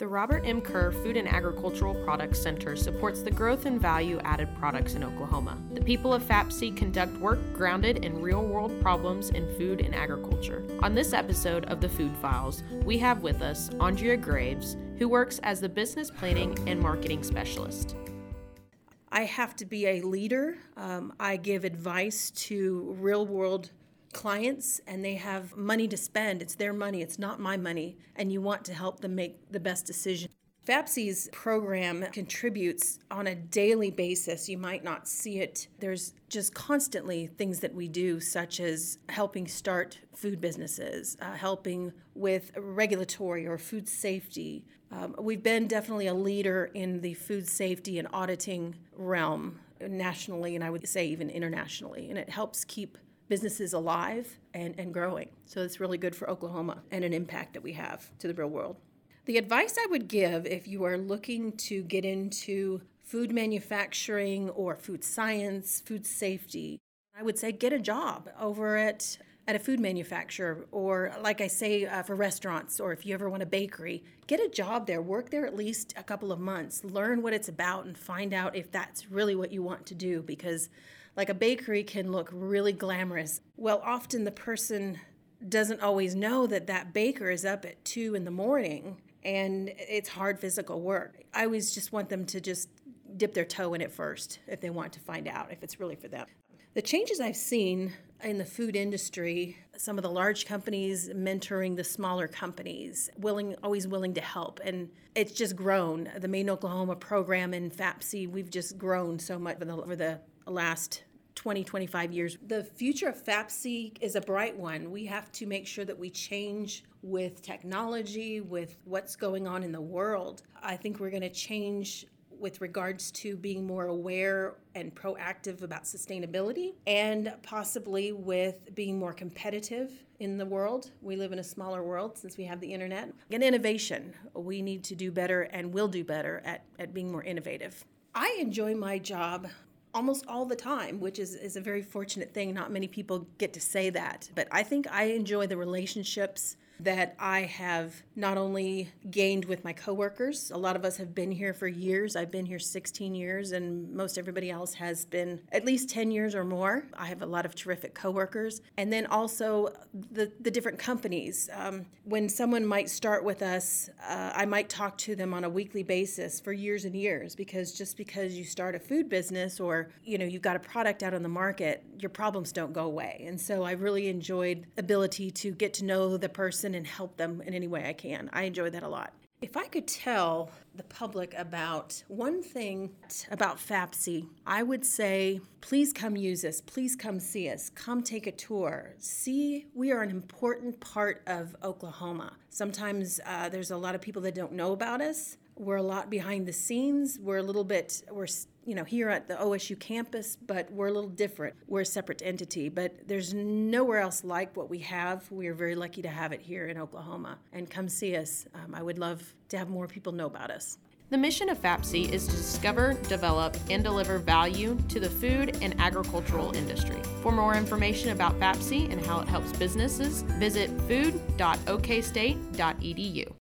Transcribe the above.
The Robert M. Kerr Food and Agricultural Products Center supports the growth and value added products in Oklahoma. The people of FAPC conduct work grounded in real world problems in food and agriculture. On this episode of the Food Files, we have with us Andrea Graves, who works as the business planning and marketing specialist. I have to be a leader. Um, I give advice to real world clients and they have money to spend. It's their money, it's not my money, and you want to help them make the best decision. FAPC's program contributes on a daily basis. You might not see it. There's just constantly things that we do, such as helping start food businesses, uh, helping with regulatory or food safety. Um, we've been definitely a leader in the food safety and auditing realm nationally, and I would say even internationally. And it helps keep businesses alive and, and growing. So it's really good for Oklahoma and an impact that we have to the real world. The advice I would give if you are looking to get into food manufacturing or food science, food safety, I would say get a job over at at a food manufacturer or like i say uh, for restaurants or if you ever want a bakery get a job there work there at least a couple of months learn what it's about and find out if that's really what you want to do because like a bakery can look really glamorous. Well, often the person doesn't always know that that baker is up at two in the morning and it's hard physical work. I always just want them to just dip their toe in it first if they want to find out if it's really for them. The changes I've seen in the food industry, some of the large companies mentoring the smaller companies, willing always willing to help and it's just grown. The Made in Oklahoma program in FAPC, we've just grown so much over the last 20, 25 years. The future of FAPC is a bright one. We have to make sure that we change with technology, with what's going on in the world. I think we're going to change with regards to being more aware and proactive about sustainability and possibly with being more competitive in the world. We live in a smaller world since we have the internet. And innovation. We need to do better and will do better at, at being more innovative. I enjoy my job almost all the time, which is, is a very fortunate thing. Not many people get to say that. But I think I enjoy the relationships that I have not only gained with my coworkers, a lot of us have been here for years. I've been here 16 years, and most everybody else has been at least 10 years or more. I have a lot of terrific coworkers. And then also the, the different companies. Um, when someone might start with us, uh, I might talk to them on a weekly basis for years and years because just because you start a food business or you know you've got a product out on the market, your problems don't go away. And so I really enjoyed ability to get to know the person and help them in any way I can. I enjoy that a lot. If I could tell the public about one thing about FAPC, I would say please come use us, please come see us, come take a tour. See, we are an important part of Oklahoma. Sometimes uh, there's a lot of people that don't know about us. We're a lot behind the scenes. We're a little bit, we're you know, here at the OSU campus, but we're a little different. We're a separate entity, but there's nowhere else like what we have. We are very lucky to have it here in Oklahoma. And come see us. Um, I would love to have more people know about us. The mission of FAPC is to discover, develop, and deliver value to the food and agricultural industry. For more information about FAPC and how it helps businesses, visit food.okstate.edu.